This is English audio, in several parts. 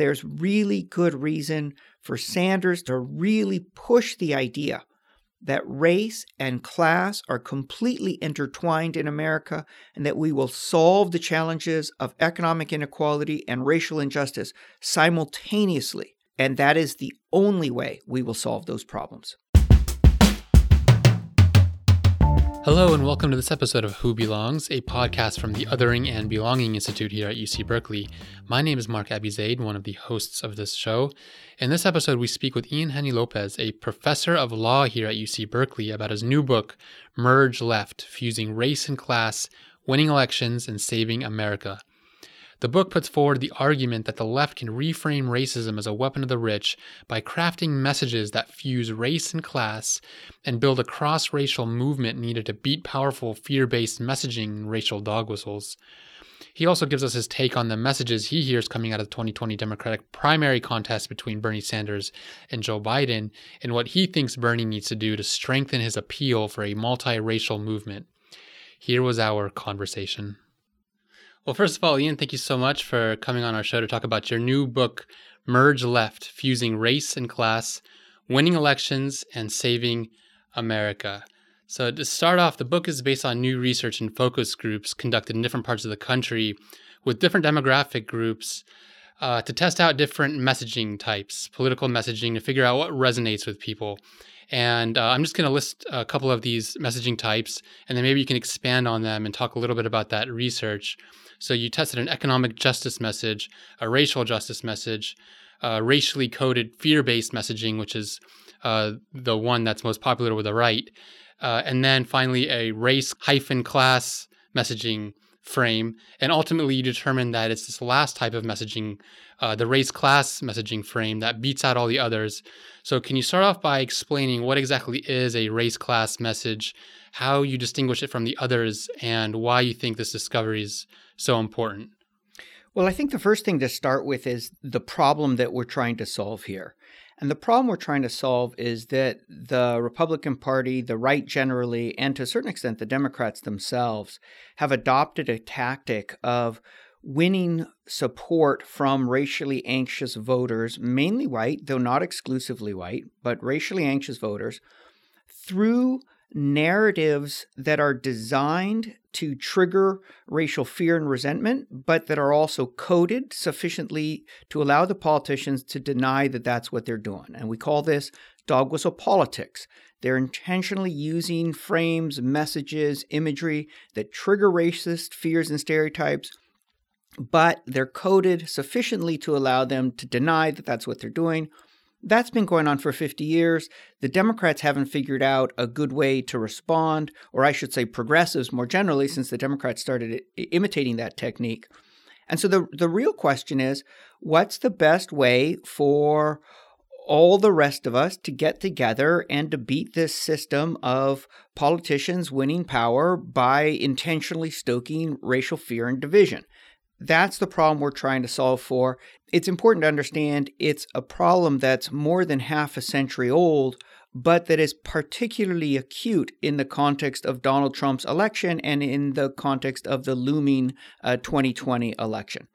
there's really good reason for Sanders to really push the idea that race and class are completely intertwined in America and that we will solve the challenges of economic inequality and racial injustice simultaneously. And that is the only way we will solve those problems. Hello, and welcome to this episode of Who Belongs, a podcast from the Othering and Belonging Institute here at UC Berkeley. My name is Marc Abizeid, one of the hosts of this show. In this episode, we speak with Ian Haney Lopez, a professor of law here at UC Berkeley, about his new book, Merge Left Fusing Race and Class, Winning Elections, and Saving America. The book puts forward the argument that the left can reframe racism as a weapon of the rich by crafting messages that fuse race and class and build a cross racial movement needed to beat powerful fear based messaging and racial dog whistles. He also gives us his take on the messages he hears coming out of the 2020 Democratic primary contest between Bernie Sanders and Joe Biden and what he thinks Bernie needs to do to strengthen his appeal for a multiracial movement. Here was our conversation. Well, first of all, Ian, thank you so much for coming on our show to talk about your new book, Merge Left Fusing Race and Class, Winning Elections, and Saving America. So, to start off, the book is based on new research and focus groups conducted in different parts of the country with different demographic groups uh, to test out different messaging types, political messaging, to figure out what resonates with people. And uh, I'm just going to list a couple of these messaging types, and then maybe you can expand on them and talk a little bit about that research. So you tested an economic justice message, a racial justice message, uh, racially coded fear based messaging, which is uh, the one that's most popular with the right, uh, and then finally a race hyphen class messaging frame. And ultimately, you determine that it's this last type of messaging, uh, the race class messaging frame, that beats out all the others. So, can you start off by explaining what exactly is a race class message, how you distinguish it from the others, and why you think this discovery is so important? Well, I think the first thing to start with is the problem that we're trying to solve here. And the problem we're trying to solve is that the Republican Party, the right generally, and to a certain extent the Democrats themselves, have adopted a tactic of winning support from racially anxious voters, mainly white, though not exclusively white, but racially anxious voters, through narratives that are designed to trigger racial fear and resentment, but that are also coded sufficiently to allow the politicians to deny that that's what they're doing. And we call this dog whistle politics. They're intentionally using frames, messages, imagery that trigger racist fears and stereotypes, but they're coded sufficiently to allow them to deny that that's what they're doing that's been going on for 50 years. The Democrats haven't figured out a good way to respond, or I should say, progressives more generally, since the Democrats started imitating that technique. And so the, the real question is what's the best way for all the rest of us to get together and to beat this system of politicians winning power by intentionally stoking racial fear and division? That's the problem we're trying to solve for. It's important to understand it's a problem that's more than half a century old, but that is particularly acute in the context of Donald Trump's election and in the context of the looming uh, 2020 election.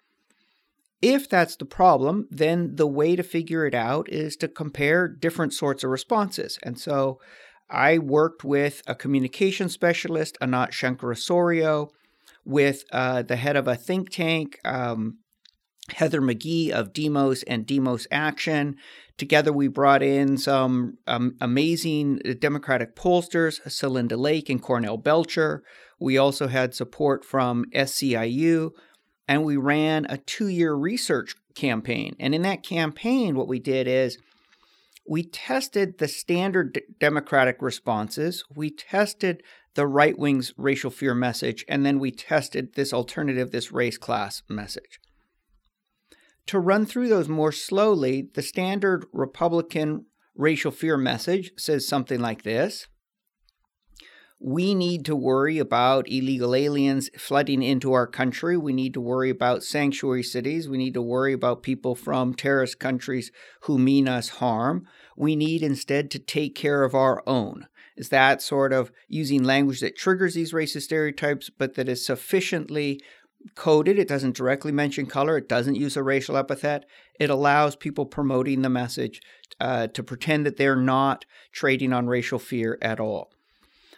If that's the problem, then the way to figure it out is to compare different sorts of responses. And so I worked with a communication specialist, Anat Shenker-Osorio, with uh, the head of a think tank, um, Heather McGhee of Demos and Demos Action. Together, we brought in some um, amazing Democratic pollsters, Celinda Lake and Cornell Belcher. We also had support from SEIU, and we ran a two year research campaign. And in that campaign, what we did is we tested the standard Democratic responses, we tested the right wing's racial fear message, and then we tested this alternative, this race class message. To run through those more slowly, the standard Republican racial fear message says something like this We need to worry about illegal aliens flooding into our country. We need to worry about sanctuary cities. We need to worry about people from terrorist countries who mean us harm. We need instead to take care of our own. Is that sort of using language that triggers these racist stereotypes, but that is sufficiently coded, it doesn't directly mention color, it doesn't use a racial epithet. It allows people promoting the message uh, to pretend that they're not trading on racial fear at all.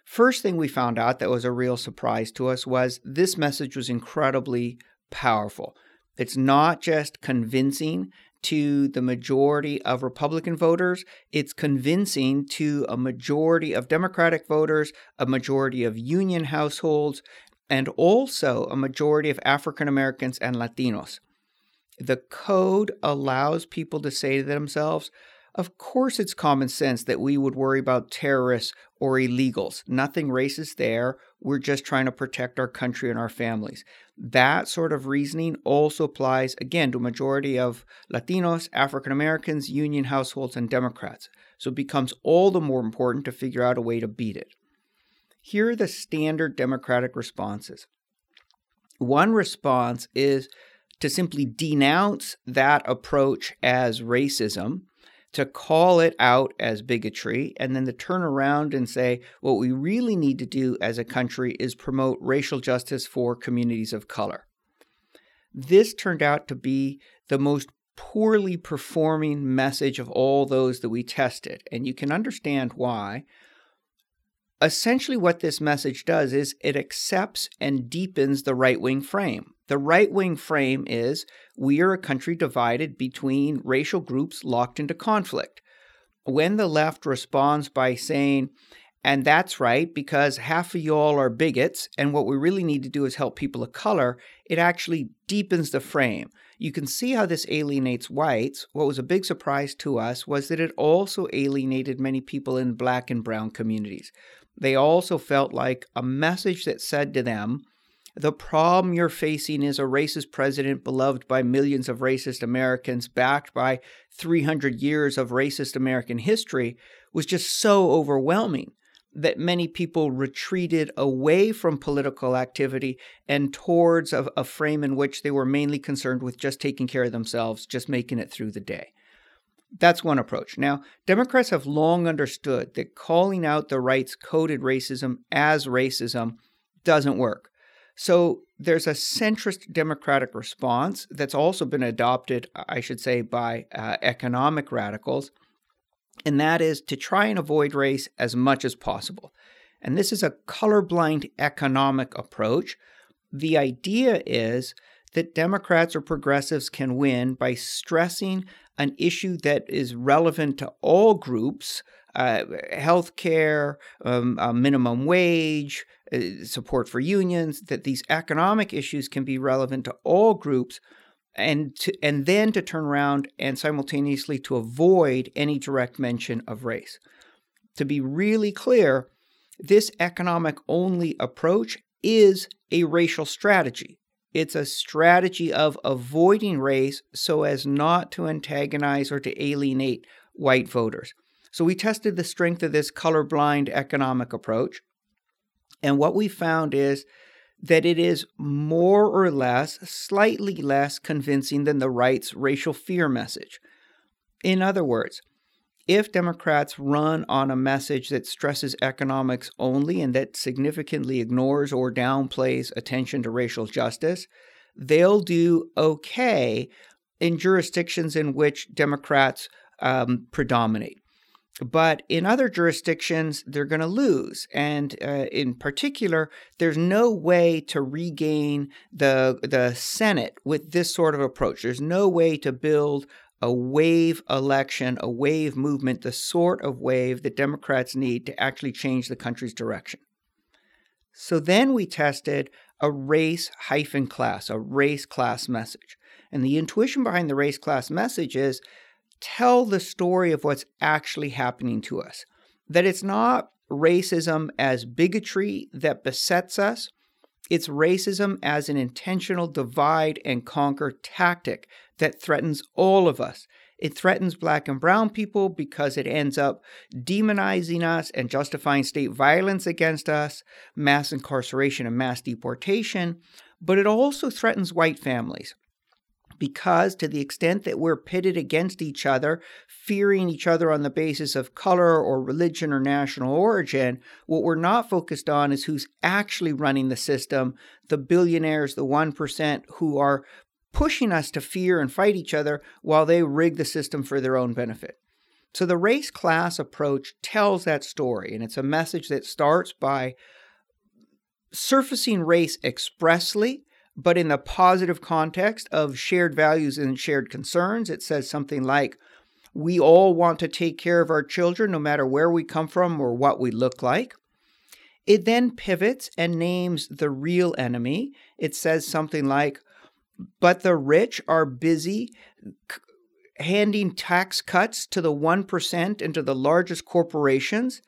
First thing we found out that was a real surprise to us was this message was incredibly powerful. It's not just convincing to the majority of Republican voters, it's convincing to a majority of Democratic voters, a majority of union households, and also a majority of African Americans and Latinos. The code allows people to say to themselves, of course, it's common sense that we would worry about terrorists or illegals. Nothing racist there. We're just trying to protect our country and our families. That sort of reasoning also applies, again, to a majority of Latinos, African Americans, union households, and Democrats. So it becomes all the more important to figure out a way to beat it. Here are the standard Democratic responses. One response is to simply denounce that approach as racism to call it out as bigotry and then to turn around and say what we really need to do as a country is promote racial justice for communities of color. This turned out to be the most poorly performing message of all those that we tested, and you can understand why. Essentially, what this message does is it accepts and deepens the right wing frame. The right wing frame is we are a country divided between racial groups locked into conflict. When the left responds by saying, and that's right, because half of y'all are bigots, and what we really need to do is help people of color, it actually deepens the frame. You can see how this alienates whites. What was a big surprise to us was that it also alienated many people in black and brown communities. They also felt like a message that said to them, the problem you're facing is a racist president beloved by millions of racist Americans, backed by 300 years of racist American history, was just so overwhelming that many people retreated away from political activity and towards a, a, frame in which they were mainly concerned with just taking care of themselves, just making it through the day. That's one approach. Now, Democrats have long understood that calling out the right's coded racism as racism doesn't work. So there's a centrist democratic response that's also been adopted, I should say, by uh, economic radicals, and that is to try and avoid race as much as possible. And this is a colorblind economic approach. The idea is that Democrats or progressives can win by stressing an issue that is relevant to all groups uh, health care, um, minimum wage, uh, support for unions, that these economic issues can be relevant to all groups. And, to, and then to turn around and simultaneously to avoid any direct mention of race. To be really clear, this economic only approach is a racial strategy. It's a strategy of avoiding race so as not to antagonize or to alienate white voters. So we tested the strength of this colorblind economic approach. And what we found is that it is more or less, slightly less convincing than the right's racial fear message. In other words, if Democrats run on a message that stresses economics only and that significantly ignores or downplays attention to racial justice, they'll do okay in jurisdictions in which Democrats um, predominate. But in other jurisdictions, they're going to lose. And uh, in particular, there's no way to regain the, the Senate with this sort of approach. There's no way to build a wave election, a wave movement, the sort of wave that Democrats need to actually change the country's direction. So then we tested a race hyphen class, a race class message. And the intuition behind the race class message is tell the story of what's actually happening to us. That it's not racism as bigotry that besets us, it's racism as an intentional divide and conquer tactic that threatens all of us. It threatens black and brown people because it ends up demonizing us and justifying state violence against us, mass incarceration and mass deportation. But it also threatens white families because to the extent that we're pitted against each other, fearing each other on the basis of color or religion or national origin, what we're not focused on is who's actually running the system the billionaires, the 1% who are pushing us to fear and fight each other while they rig the system for their own benefit. So the race class approach tells that story, and it's a message that starts by surfacing race expressly but in the positive context of shared values and shared concerns. It says something like, we all want to take care of our children no matter where we come from or what we look like. It then pivots and names the real enemy. It says something like, but the rich are busy c- handing tax cuts to the 1% and to the largest corporations.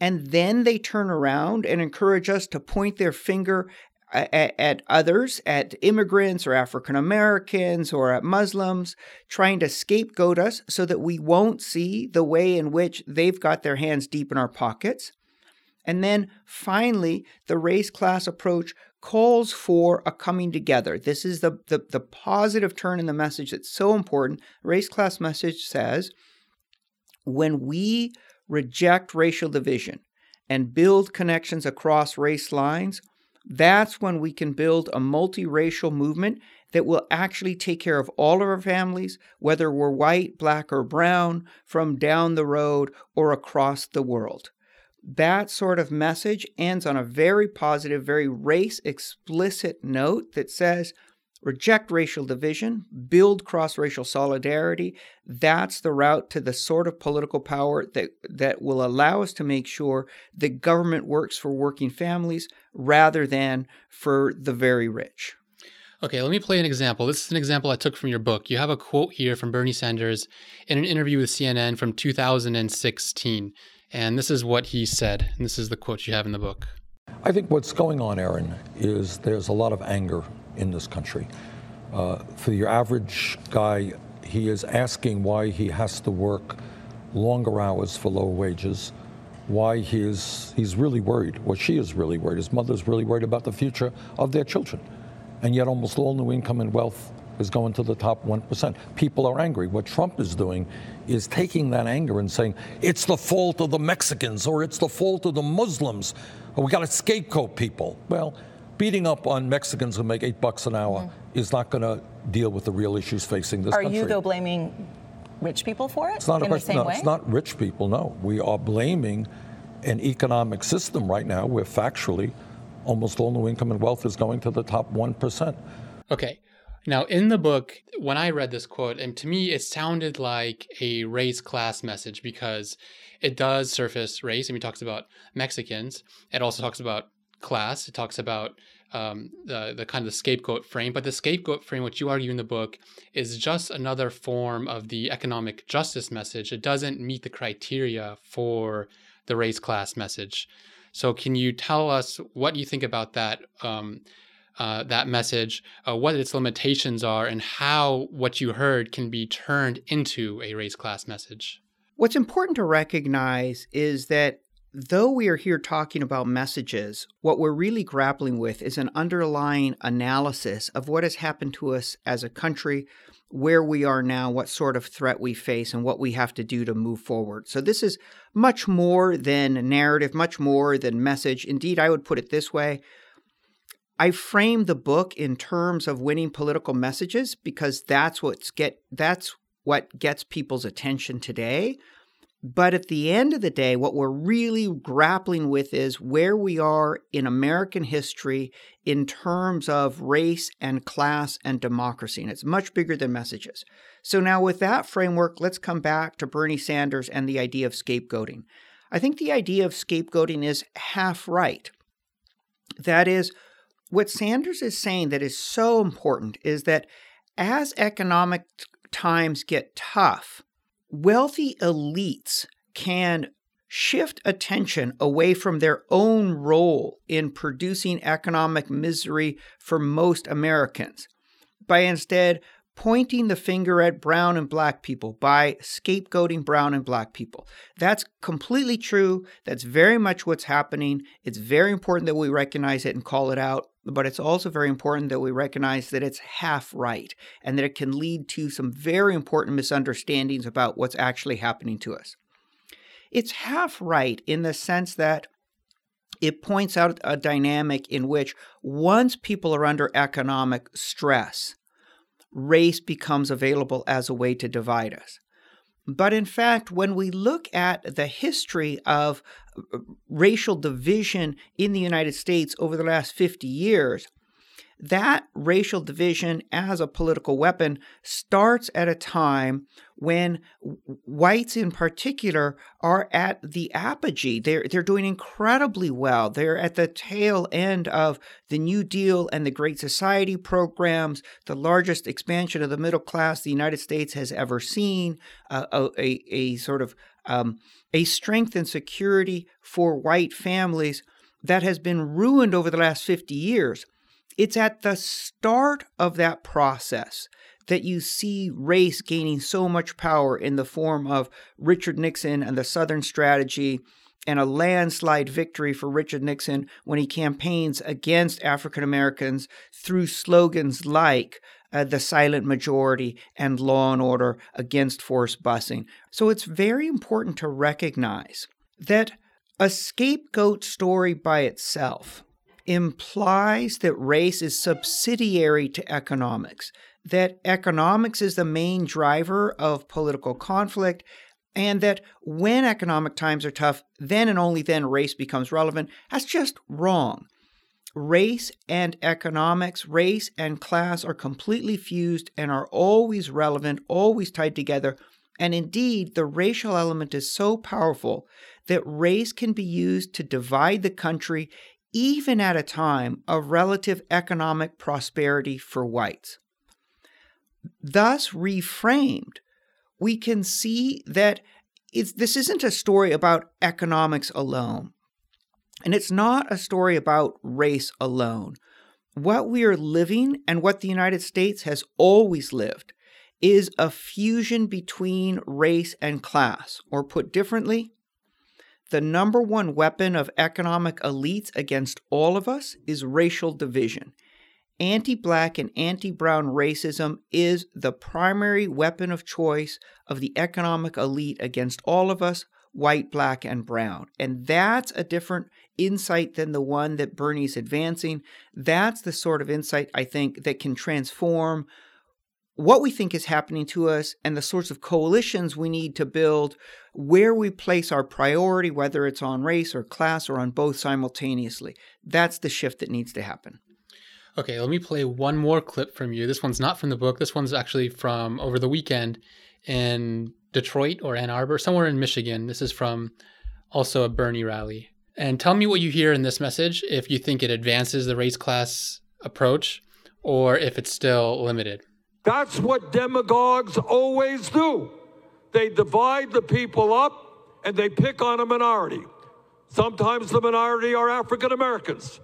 And then they turn around and encourage us to point their finger at, at others, at immigrants or African Americans or at Muslims, trying to scapegoat us so that we won't see the way in which they've got their hands deep in our pockets. And then finally, the race class approach calls for a coming together. This is the, the, the positive turn in the message that's so important. Race class message says when we reject racial division and build connections across race lines, that's when we can build a multiracial movement that will actually take care of all of our families, whether we're white, black, or brown, from down the road or across the world. That sort of message ends on a very positive, very race explicit note that says, reject racial division, build cross racial solidarity. That's the route to the sort of political power that, that will allow us to make sure the government works for working families rather than for the very rich. Okay, let me play an example. This is an example I took from your book. You have a quote here from Bernie Sanders in an interview with CNN from 2016. And this is what he said. And this is the quote you have in the book. I think what's going on, Aaron, is there's a lot of anger in this country. Uh, for your average guy, he is asking why he has to work longer hours for low wages, why he is, he's really worried, well, she is really worried. His mother's really worried about the future of their children. And yet, almost all new income and wealth is going to the top 1%. People are angry. What Trump is doing is taking that anger and saying, it's the fault of the Mexicans or it's the fault of the Muslims. Or we got to scapegoat people. Well, beating up on Mexicans who make eight bucks an hour mm-hmm. is not going to deal with the real issues facing this are country. Are you, though, blaming rich people for it? It's not a question. No, way? it's not rich people. No, we are blaming an economic system right now where factually almost all new income and wealth is going to the top 1%. Okay. Now, in the book, when I read this quote, and to me, it sounded like a race class message because it does surface race. I mean, it talks about Mexicans. It also talks about class. It talks about um, the the kind of the scapegoat frame, but the scapegoat frame, which you argue in the book, is just another form of the economic justice message. It doesn't meet the criteria for the race class message. So, can you tell us what you think about that? Um, uh, that message, uh, what its limitations are, and how what you heard can be turned into a race class message. What's important to recognize is that though we are here talking about messages, what we're really grappling with is an underlying analysis of what has happened to us as a country, where we are now, what sort of threat we face, and what we have to do to move forward. So, this is much more than narrative, much more than message. Indeed, I would put it this way I frame the book in terms of winning political messages because that's what's get that's what gets people's attention today. But at the end of the day, what we're really grappling with is where we are in American history in terms of race and class and democracy. And it's much bigger than messages. So, now with that framework, let's come back to Bernie Sanders and the idea of scapegoating. I think the idea of scapegoating is half right. That is, what Sanders is saying that is so important is that as economic times get tough, wealthy elites can shift attention away from their own role in producing economic misery for most Americans by instead pointing the finger at brown and black people by scapegoating brown and black people. That's completely true. That's very much what's happening. It's very important that we recognize it and call it out, but it's also very important that we recognize that it's half right and that it can lead to some very important misunderstandings about what's actually happening to us. It's half right in the sense that it points out a dynamic in which once people are under economic stress, race becomes available as a way to divide us. But in fact, when we look at the history of uh, racial division in the United States over the last 50 years, that racial division as a political weapon starts at a time when whites in particular are at the apogee. They're, they're doing incredibly well. They're at the tail end of the New Deal and the Great Society programs, the largest expansion of the middle class the United States has ever seen, uh, a, a, a, sort of um, a strength and security for white families that has been ruined over the last 50 years it's at the start of that process that you see race gaining so much power in the form of Richard Nixon and the Southern Strategy and a landslide victory for Richard Nixon when he campaigns against African Americans through slogans like uh, the silent majority and law and order against forced busing. So it's very important to recognize that a scapegoat story by itself implies that race is subsidiary to economics, that economics is the main driver of political conflict, and that when economic times are tough, then and only then race becomes relevant. That's just wrong. Race and economics, race and class are completely fused and are always relevant, always tied together. And indeed, the racial element is so powerful that race can be used to divide the country even at a time of relative economic prosperity for whites. Thus, reframed, we can see that this isn't a story about economics alone, and it's not a story about race alone. What we are living and what the United States has always lived is a fusion between race and class, or put differently, the number one weapon of economic elites against all of us is racial division. Anti black and anti brown racism is the primary weapon of choice of the economic elite against all of us, white, black, and brown. And that's a different insight than the one that Bernie's advancing. That's the sort of insight I think that can transform what we think is happening to us and the sorts of coalitions we need to build, where we place our priority, whether it's on race or class or on both simultaneously. That's the shift that needs to happen. Okay, let me play one more clip from you. This one's not from the book. This one's actually from over the weekend in Detroit or Ann Arbor, somewhere in Michigan. This is from also a Bernie rally. And tell me what you hear in this message, if you think it advances the race class approach or if it's still limited. That's what demagogues always do. They divide the people up and they pick on a minority. Sometimes the minority are African Americans.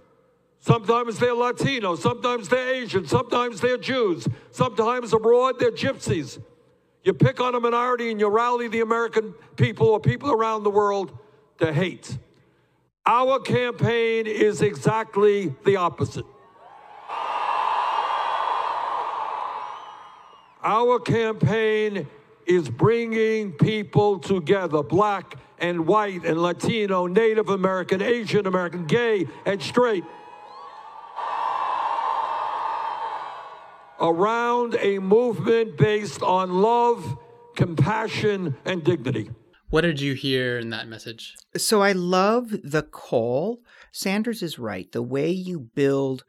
Sometimes they're Latino. Sometimes they're Asian. Sometimes they're Jews. Sometimes abroad they're gypsies. You pick on a minority and you rally the American people or people around the world to hate. Our campaign is exactly the opposite. Our campaign is bringing people together black and white and Latino, Native American, Asian American, gay and straight. Around a movement based on love, compassion, and dignity. What did you hear in that message? So I love the call. Sanders is right. The way you build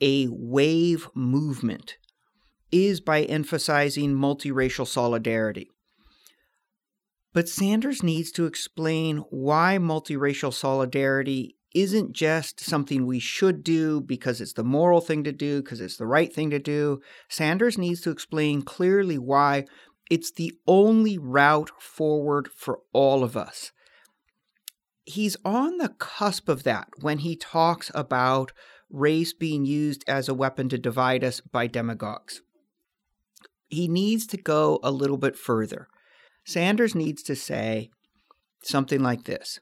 a wave movement is by emphasizing multiracial solidarity. But Sanders needs to explain why multiracial solidarity isn't just something we should do because it's the moral thing to do, because it's the right thing to do. Sanders needs to explain clearly why it's the only route forward for all of us. He's on the cusp of that when he talks about race being used as a weapon to divide us by demagogues he needs to go a little bit further. Sanders needs to say something like this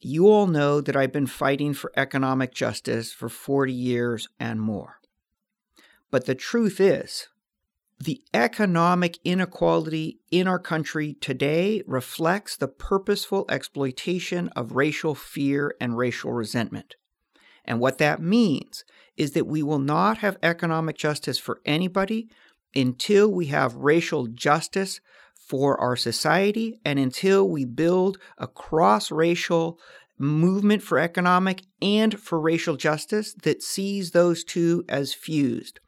You all know that I've been fighting for economic justice for 40 years and more. But the truth is, the economic inequality in our country today reflects the purposeful exploitation of racial fear and racial resentment. And what that means is that we will not have economic justice for anybody until we have racial justice for our society and until we build a cross racial movement for economic and for racial justice that sees those two as fused.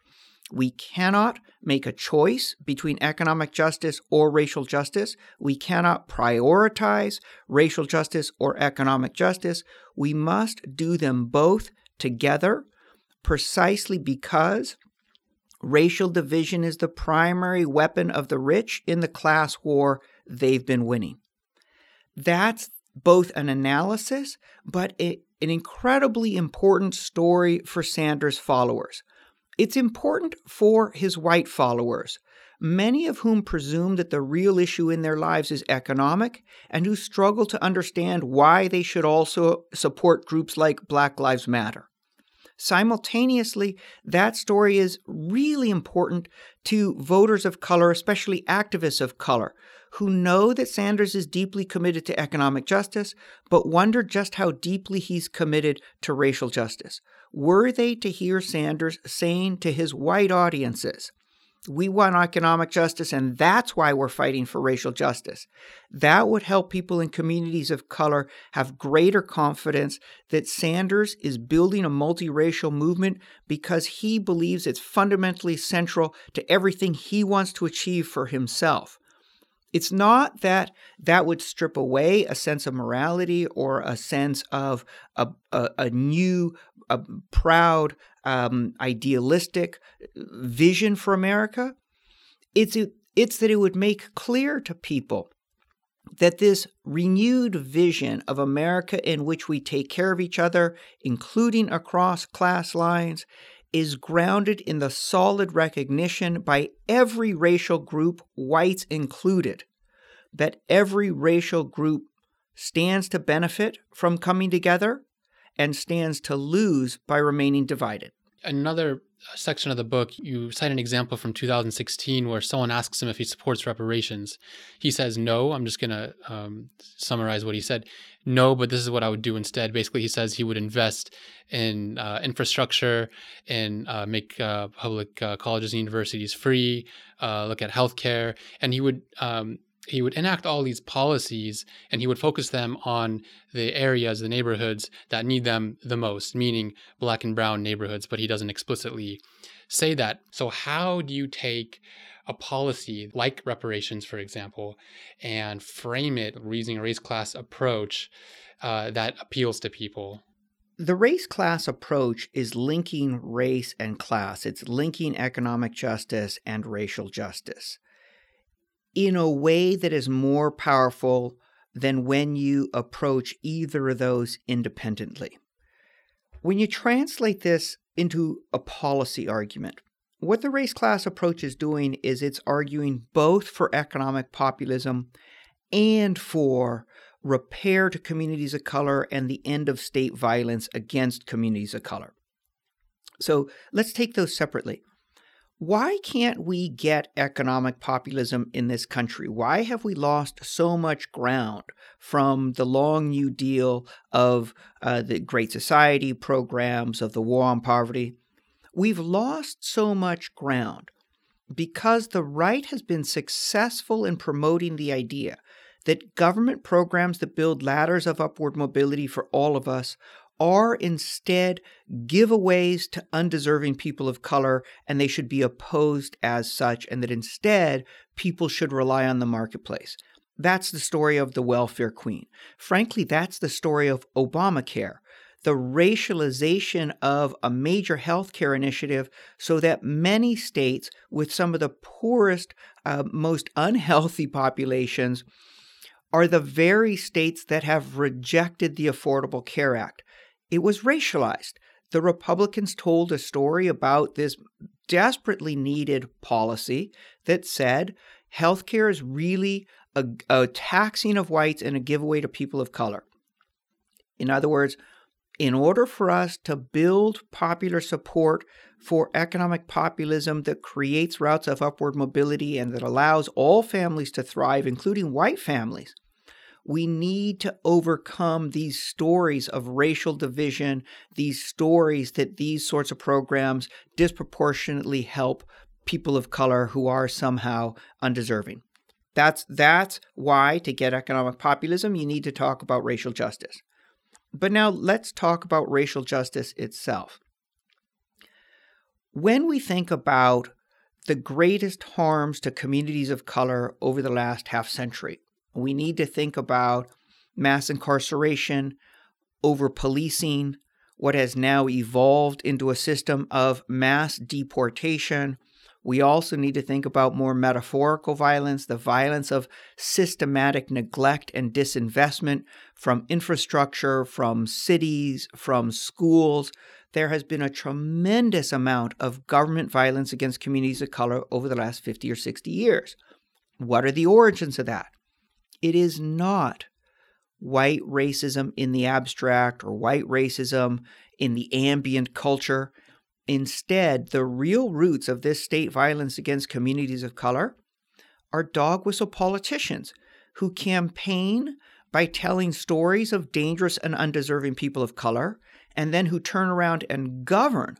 We cannot make a choice between economic justice or racial justice. We cannot prioritize racial justice or economic justice. We must do them both together precisely because racial division is the primary weapon of the rich in the class war they've been winning. That's both an analysis, but an incredibly important story for Sanders' followers. It's important for his white followers, many of whom presume that the real issue in their lives is economic and who struggle to understand why they should also support groups like Black Lives Matter. Simultaneously, that story is really important to voters of color, especially activists of color, who know that Sanders is deeply committed to economic justice, but wonder just how deeply he's committed to racial justice. Were they to hear Sanders saying to his white audiences, we want economic justice, and that's why we're fighting for racial justice. That would help people in communities of color have greater confidence that Sanders is building a multiracial movement because he believes it's fundamentally central to everything he wants to achieve for himself. It's not that that would strip away a sense of morality or a sense of a, a, a new, a proud, um, idealistic vision for America. It's, it's that it would make clear to people that this renewed vision of America in which we take care of each other, including across class lines, is grounded in the solid recognition by every racial group, whites included, that every racial group stands to benefit from coming together and stands to lose by remaining divided. Another section of the book, you cite an example from 2016 where someone asks him if he supports reparations. He says no. I'm just going to um, summarize what he said. No, but this is what I would do instead. Basically, he says he would invest in uh, infrastructure and uh, make uh, public uh, colleges and universities free, uh, look at healthcare, and he would um, he would enact all these policies and he would focus them on the areas, the neighborhoods that need them the most, meaning black and brown neighborhoods, but he doesn't explicitly say that. So, how do you take a policy like reparations, for example, and frame it using a race class approach uh, that appeals to people? The race class approach is linking race and class. It's linking economic justice and racial justice in a way that is more powerful than when you approach either of those independently. When you translate this into a policy argument, what the race class approach is doing is it's arguing both for economic populism and for repair to communities of color and the end of state violence against communities of color. So let's take those separately why can't we get economic populism in this country? Why have we lost so much ground from the long New Deal of uh, the Great Society programs, of the war on poverty? We've lost so much ground because the right has been successful in promoting the idea that government programs that build ladders of upward mobility for all of us are instead giveaways to undeserving people of color, and they should be opposed as such, and that instead people should rely on the marketplace. That's the story of the welfare queen. Frankly, that's the story of Obamacare, the racialization of a major healthcare initiative so that many states with some of the poorest, uh, most unhealthy populations are the very states that have rejected the Affordable Care Act. It was racialized. the Republicans told a story about this desperately needed policy that said healthcare is really a, a taxing of whites and a giveaway to people of color. In other words, in order for us to build popular support for economic populism that creates routes of upward mobility and that allows all families to thrive, including white families, we need to overcome these stories of racial division, these stories that these sorts of programs disproportionately help people of color who are somehow undeserving. That's that's why to get economic populism you need to talk about racial justice. But now let's talk about racial justice itself. When we think about the greatest harms to communities of color over the last half century, we need to think about mass incarceration, over policing, what has now evolved into a system of mass deportation, we also need to think about more metaphorical violence, the violence of systematic neglect and disinvestment from infrastructure, from cities, from schools. There has been a tremendous amount of government violence against communities of color over the last 50 or 60 years. What are the origins of that? It is not white racism in the abstract or white racism in the ambient culture. Instead, the real roots of this state violence against communities of color are dog whistle politicians who campaign by telling stories of dangerous and undeserving people of color, and then who turn around and govern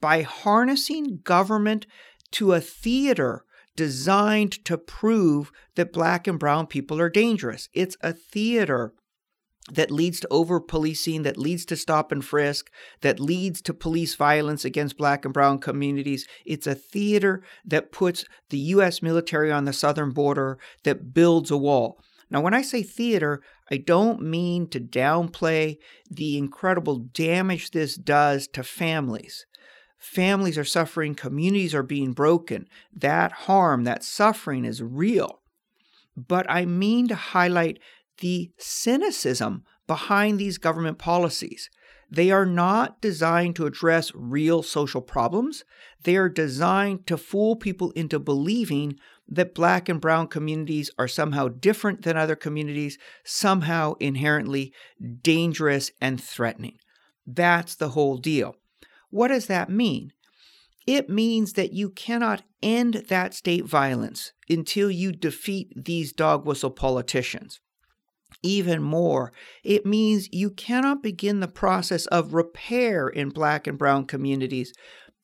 by harnessing government to a theater designed to prove that black and brown people are dangerous. It's a theater that leads to over policing, that leads to stop and frisk, that leads to police violence against black and brown communities. It's a theater that puts the U.S. military on the southern border, that builds a wall. Now, when I say theater, I don't mean to downplay the incredible damage this does to families. Families are suffering, communities are being broken. That harm, that suffering is real. But I mean to highlight the cynicism behind these government policies. They are not designed to address real social problems. They are designed to fool people into believing that black and brown communities are somehow different than other communities, somehow inherently dangerous and threatening. That's the whole deal. What does that mean? It means that you cannot end that state violence until you defeat these dog whistle politicians even more. It means you cannot begin the process of repair in black and brown communities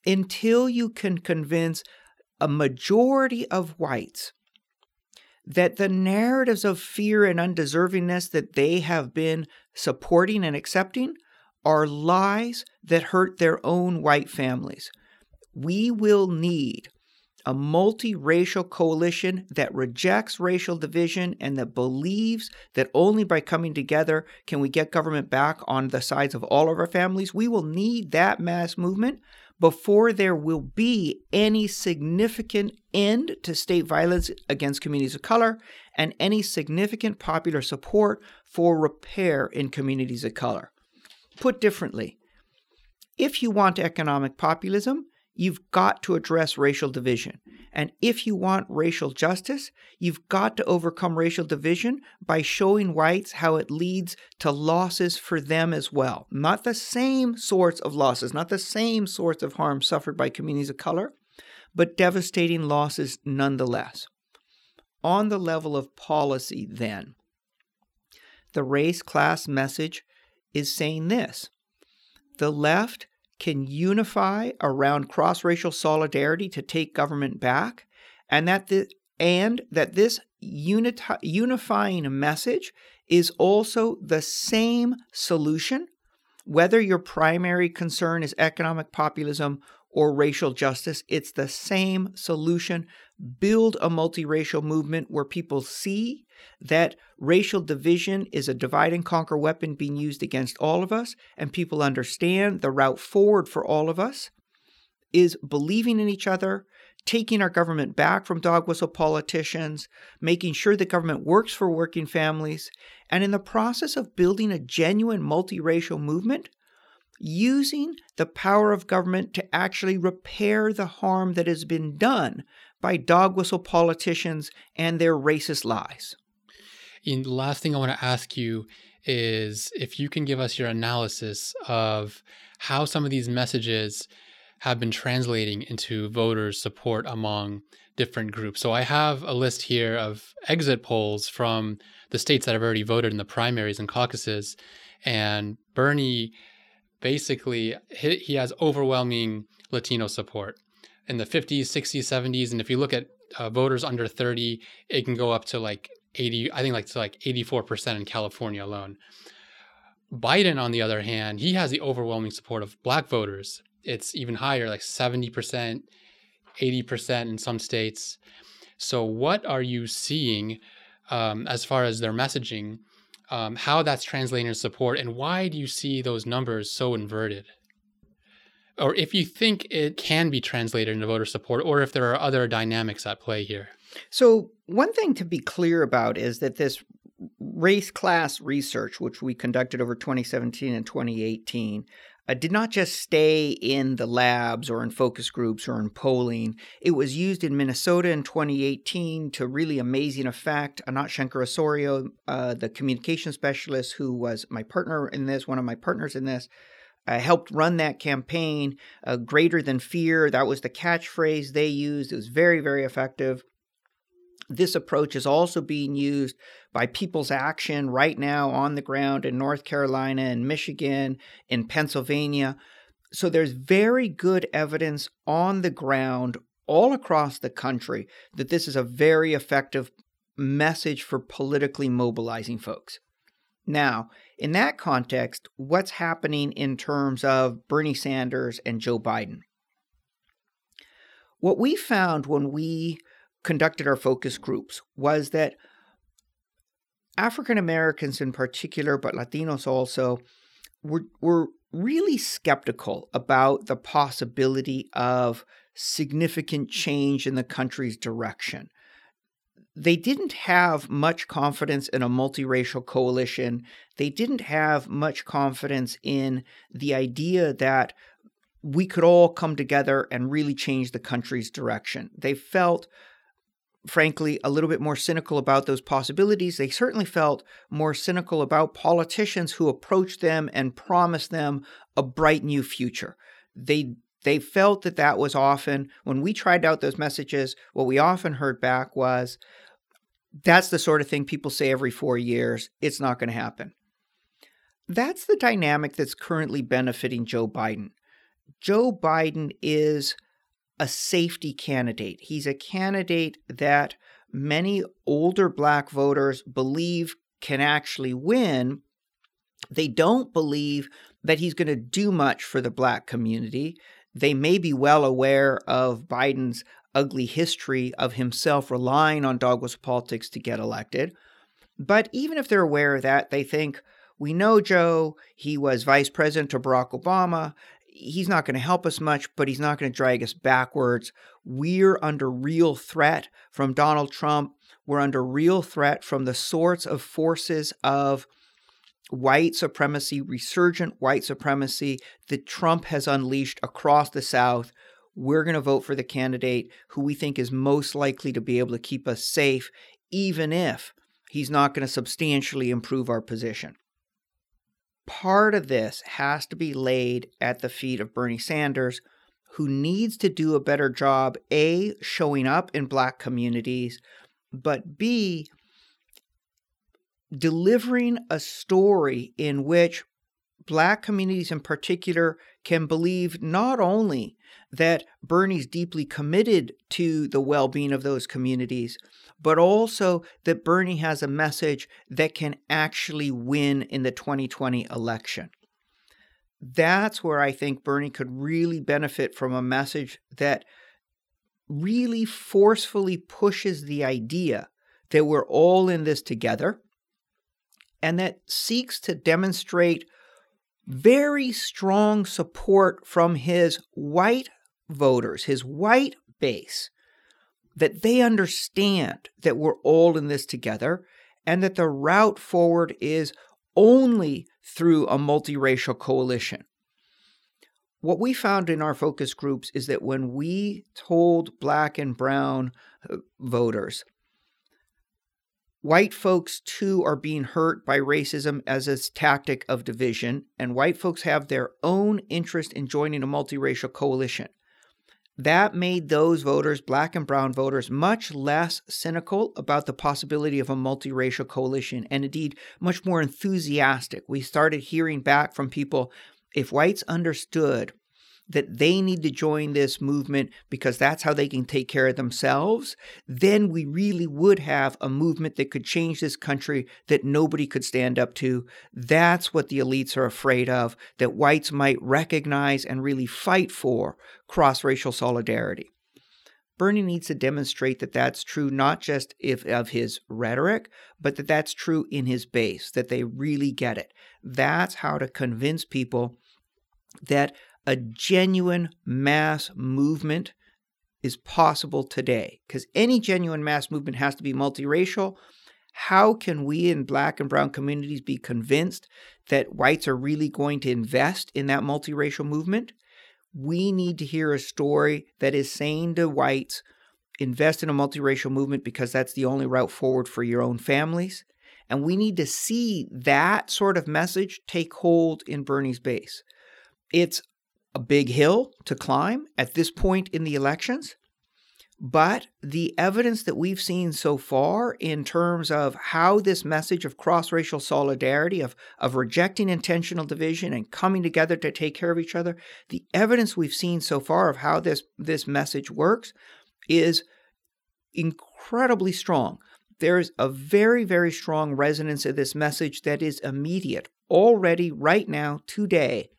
until you can convince a majority of whites that the narratives of fear and undeservingness that they have been supporting and accepting are lies that hurt their own white families. We will need a multiracial coalition that rejects racial division and that believes that only by coming together can we get government back on the sides of all of our families. We will need that mass movement before there will be any significant end to state violence against communities of color and any significant popular support for repair in communities of color. Put differently, if you want economic populism, you've got to address racial division. And if you want racial justice, you've got to overcome racial division by showing whites how it leads to losses for them as well. Not the same sorts of losses, not the same sorts of harm suffered by communities of color, but devastating losses nonetheless. On the level of policy, then, the race class message is saying this the left can unify around cross-racial solidarity to take government back and that the, and that this unifying message is also the same solution whether your primary concern is economic populism or racial justice it's the same solution. Build a multiracial movement where people see that racial division is a divide and conquer weapon being used against all of us, and people understand the route forward for all of us is believing in each other, taking our government back from dog whistle politicians, making sure the government works for working families, and in the process of building a genuine multiracial movement, using the power of government to actually repair the harm that has been done by dog whistle politicians and their racist lies. And the last thing I want to ask you is if you can give us your analysis of how some of these messages have been translating into voters' support among different groups. So I have a list here of exit polls from the states that have already voted in the primaries and caucuses. And Bernie basically he has overwhelming Latino support in the 50s, 60s, 70s. And if you look at uh, voters under 30, it can go up to like 80, I think like to like 84% in California alone. Biden, on the other hand, he has the overwhelming support of black voters. It's even higher, like 70%, 80% in some states. So, what are you seeing um, as far as their messaging, um, how that's translating to support, and why do you see those numbers so inverted? Or if you think it can be translated into voter support, or if there are other dynamics at play here. So, one thing to be clear about is that this race class research, which we conducted over 2017 and 2018, uh, did not just stay in the labs or in focus groups or in polling. It was used in Minnesota in 2018 to really amazing effect. Anat Shenker Osorio, uh, the communication specialist who was my partner in this, one of my partners in this, uh, helped run that campaign. Uh, greater than fear, that was the catchphrase they used. It was very, very effective. This approach is also being used by People's Action right now on the ground in North Carolina and Michigan, in Pennsylvania. So there's very good evidence on the ground all across the country that this is a very effective message for politically mobilizing folks. Now, in that context, what's happening in terms of Bernie Sanders and Joe Biden? What we found when we conducted our focus groups was that African Americans in particular, but Latinos also, were, were really skeptical about the possibility of significant change in the country's direction. They didn't have much confidence in a multiracial coalition. They didn't have much confidence in the idea that we could all come together and really change the country's direction. They felt frankly, a little bit more cynical about those possibilities. They certainly felt more cynical about politicians who approached them and promised them a bright new future. They they felt that that was often when we tried out those messages. What we often heard back was, "That's the sort of thing people say every four years. It's not going to happen." That's the dynamic that's currently benefiting Joe Biden. Joe Biden is a safety candidate. He's a candidate that many older black voters believe can actually win. They don't believe that he's going to do much for the black community. They may be well aware of Biden's ugly history of himself relying on dog whistle politics to get elected. But even if they're aware of that, they think, we know Joe. He was vice president to Barack Obama he's not going to help us much, but he's not going to drag us backwards. We're under real threat from Donald Trump. We're under real threat from the sorts of forces of white supremacy, resurgent white supremacy that Trump has unleashed across the South. We're going to vote for the candidate who we think is most likely to be able to keep us safe, even if he's not going to substantially improve our position part of this has to be laid at the feet of Bernie Sanders, who needs to do a better job, A, showing up in Black communities, but B, delivering a story in which Black communities in particular can believe not only that Bernie's deeply committed to the well being of those communities, but also that Bernie has a message that can actually win in the 2020 election. That's where I think Bernie could really benefit from a message that really forcefully pushes the idea that we're all in this together and that seeks to demonstrate very strong support from his white voters, his white base, that they understand that we're all in this together and that the route forward is only through a multiracial coalition. what we found in our focus groups is that when we told black and brown uh, voters, white folks too are being hurt by racism as a tactic of division, and white folks have their own interest in joining a multiracial coalition. That made those voters, black and brown voters, much less cynical about the possibility of a multiracial coalition and indeed much more enthusiastic. We started hearing back from people if whites understood that they need to join this movement because that's how they can take care of themselves, then we really would have a movement that could change this country that nobody could stand up to. That's what the elites are afraid of, that whites might recognize and really fight for cross racial solidarity. Bernie needs to demonstrate that that's true not just if of his rhetoric, but that that's true in his base, that they really get it. That's how to convince people that a genuine mass movement is possible today. Because any genuine mass movement has to be multiracial. How can we in black and brown communities be convinced that whites are really going to invest in that multiracial movement? We need to hear a story that is saying to whites, invest in a multiracial movement because that's the only route forward for your own families. And we need to see that sort of message take hold in Bernie's base. It's a big hill to climb at this point in the elections. But the evidence that we've seen so far in terms of how this message of cross racial solidarity, of, of rejecting intentional division and coming together to take care of each other, the evidence we've seen so far of how this, this message works is incredibly strong. There's a very, very strong resonance of this message that is immediate. Already, right now, today,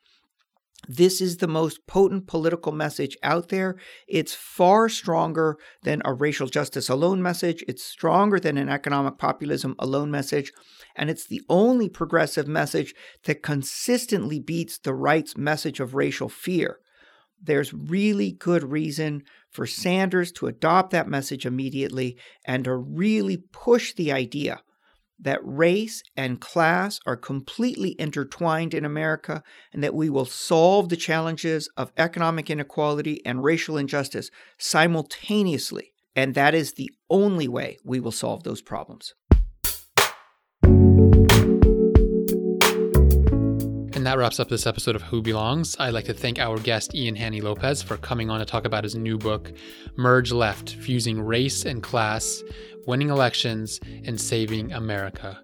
this is the most potent political message out there. It's far stronger than a racial justice alone message. It's stronger than an economic populism alone message. And it's the only progressive message that consistently beats the right's message of racial fear. There's really good reason for Sanders to adopt that message immediately and to really push the idea that race and class are completely intertwined in America and that we will solve the challenges of economic inequality and racial injustice simultaneously. And that is the only way we will solve those problems. And that wraps up this episode of Who Belongs. I'd like to thank our guest, Ian Haney Lopez, for coming on to talk about his new book, Merge Left Fusing Race and Class winning elections, and saving America.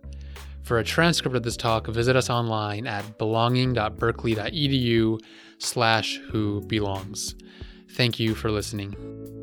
For a transcript of this talk, visit us online at belonging.berkeley.edu slash who belongs. Thank you for listening.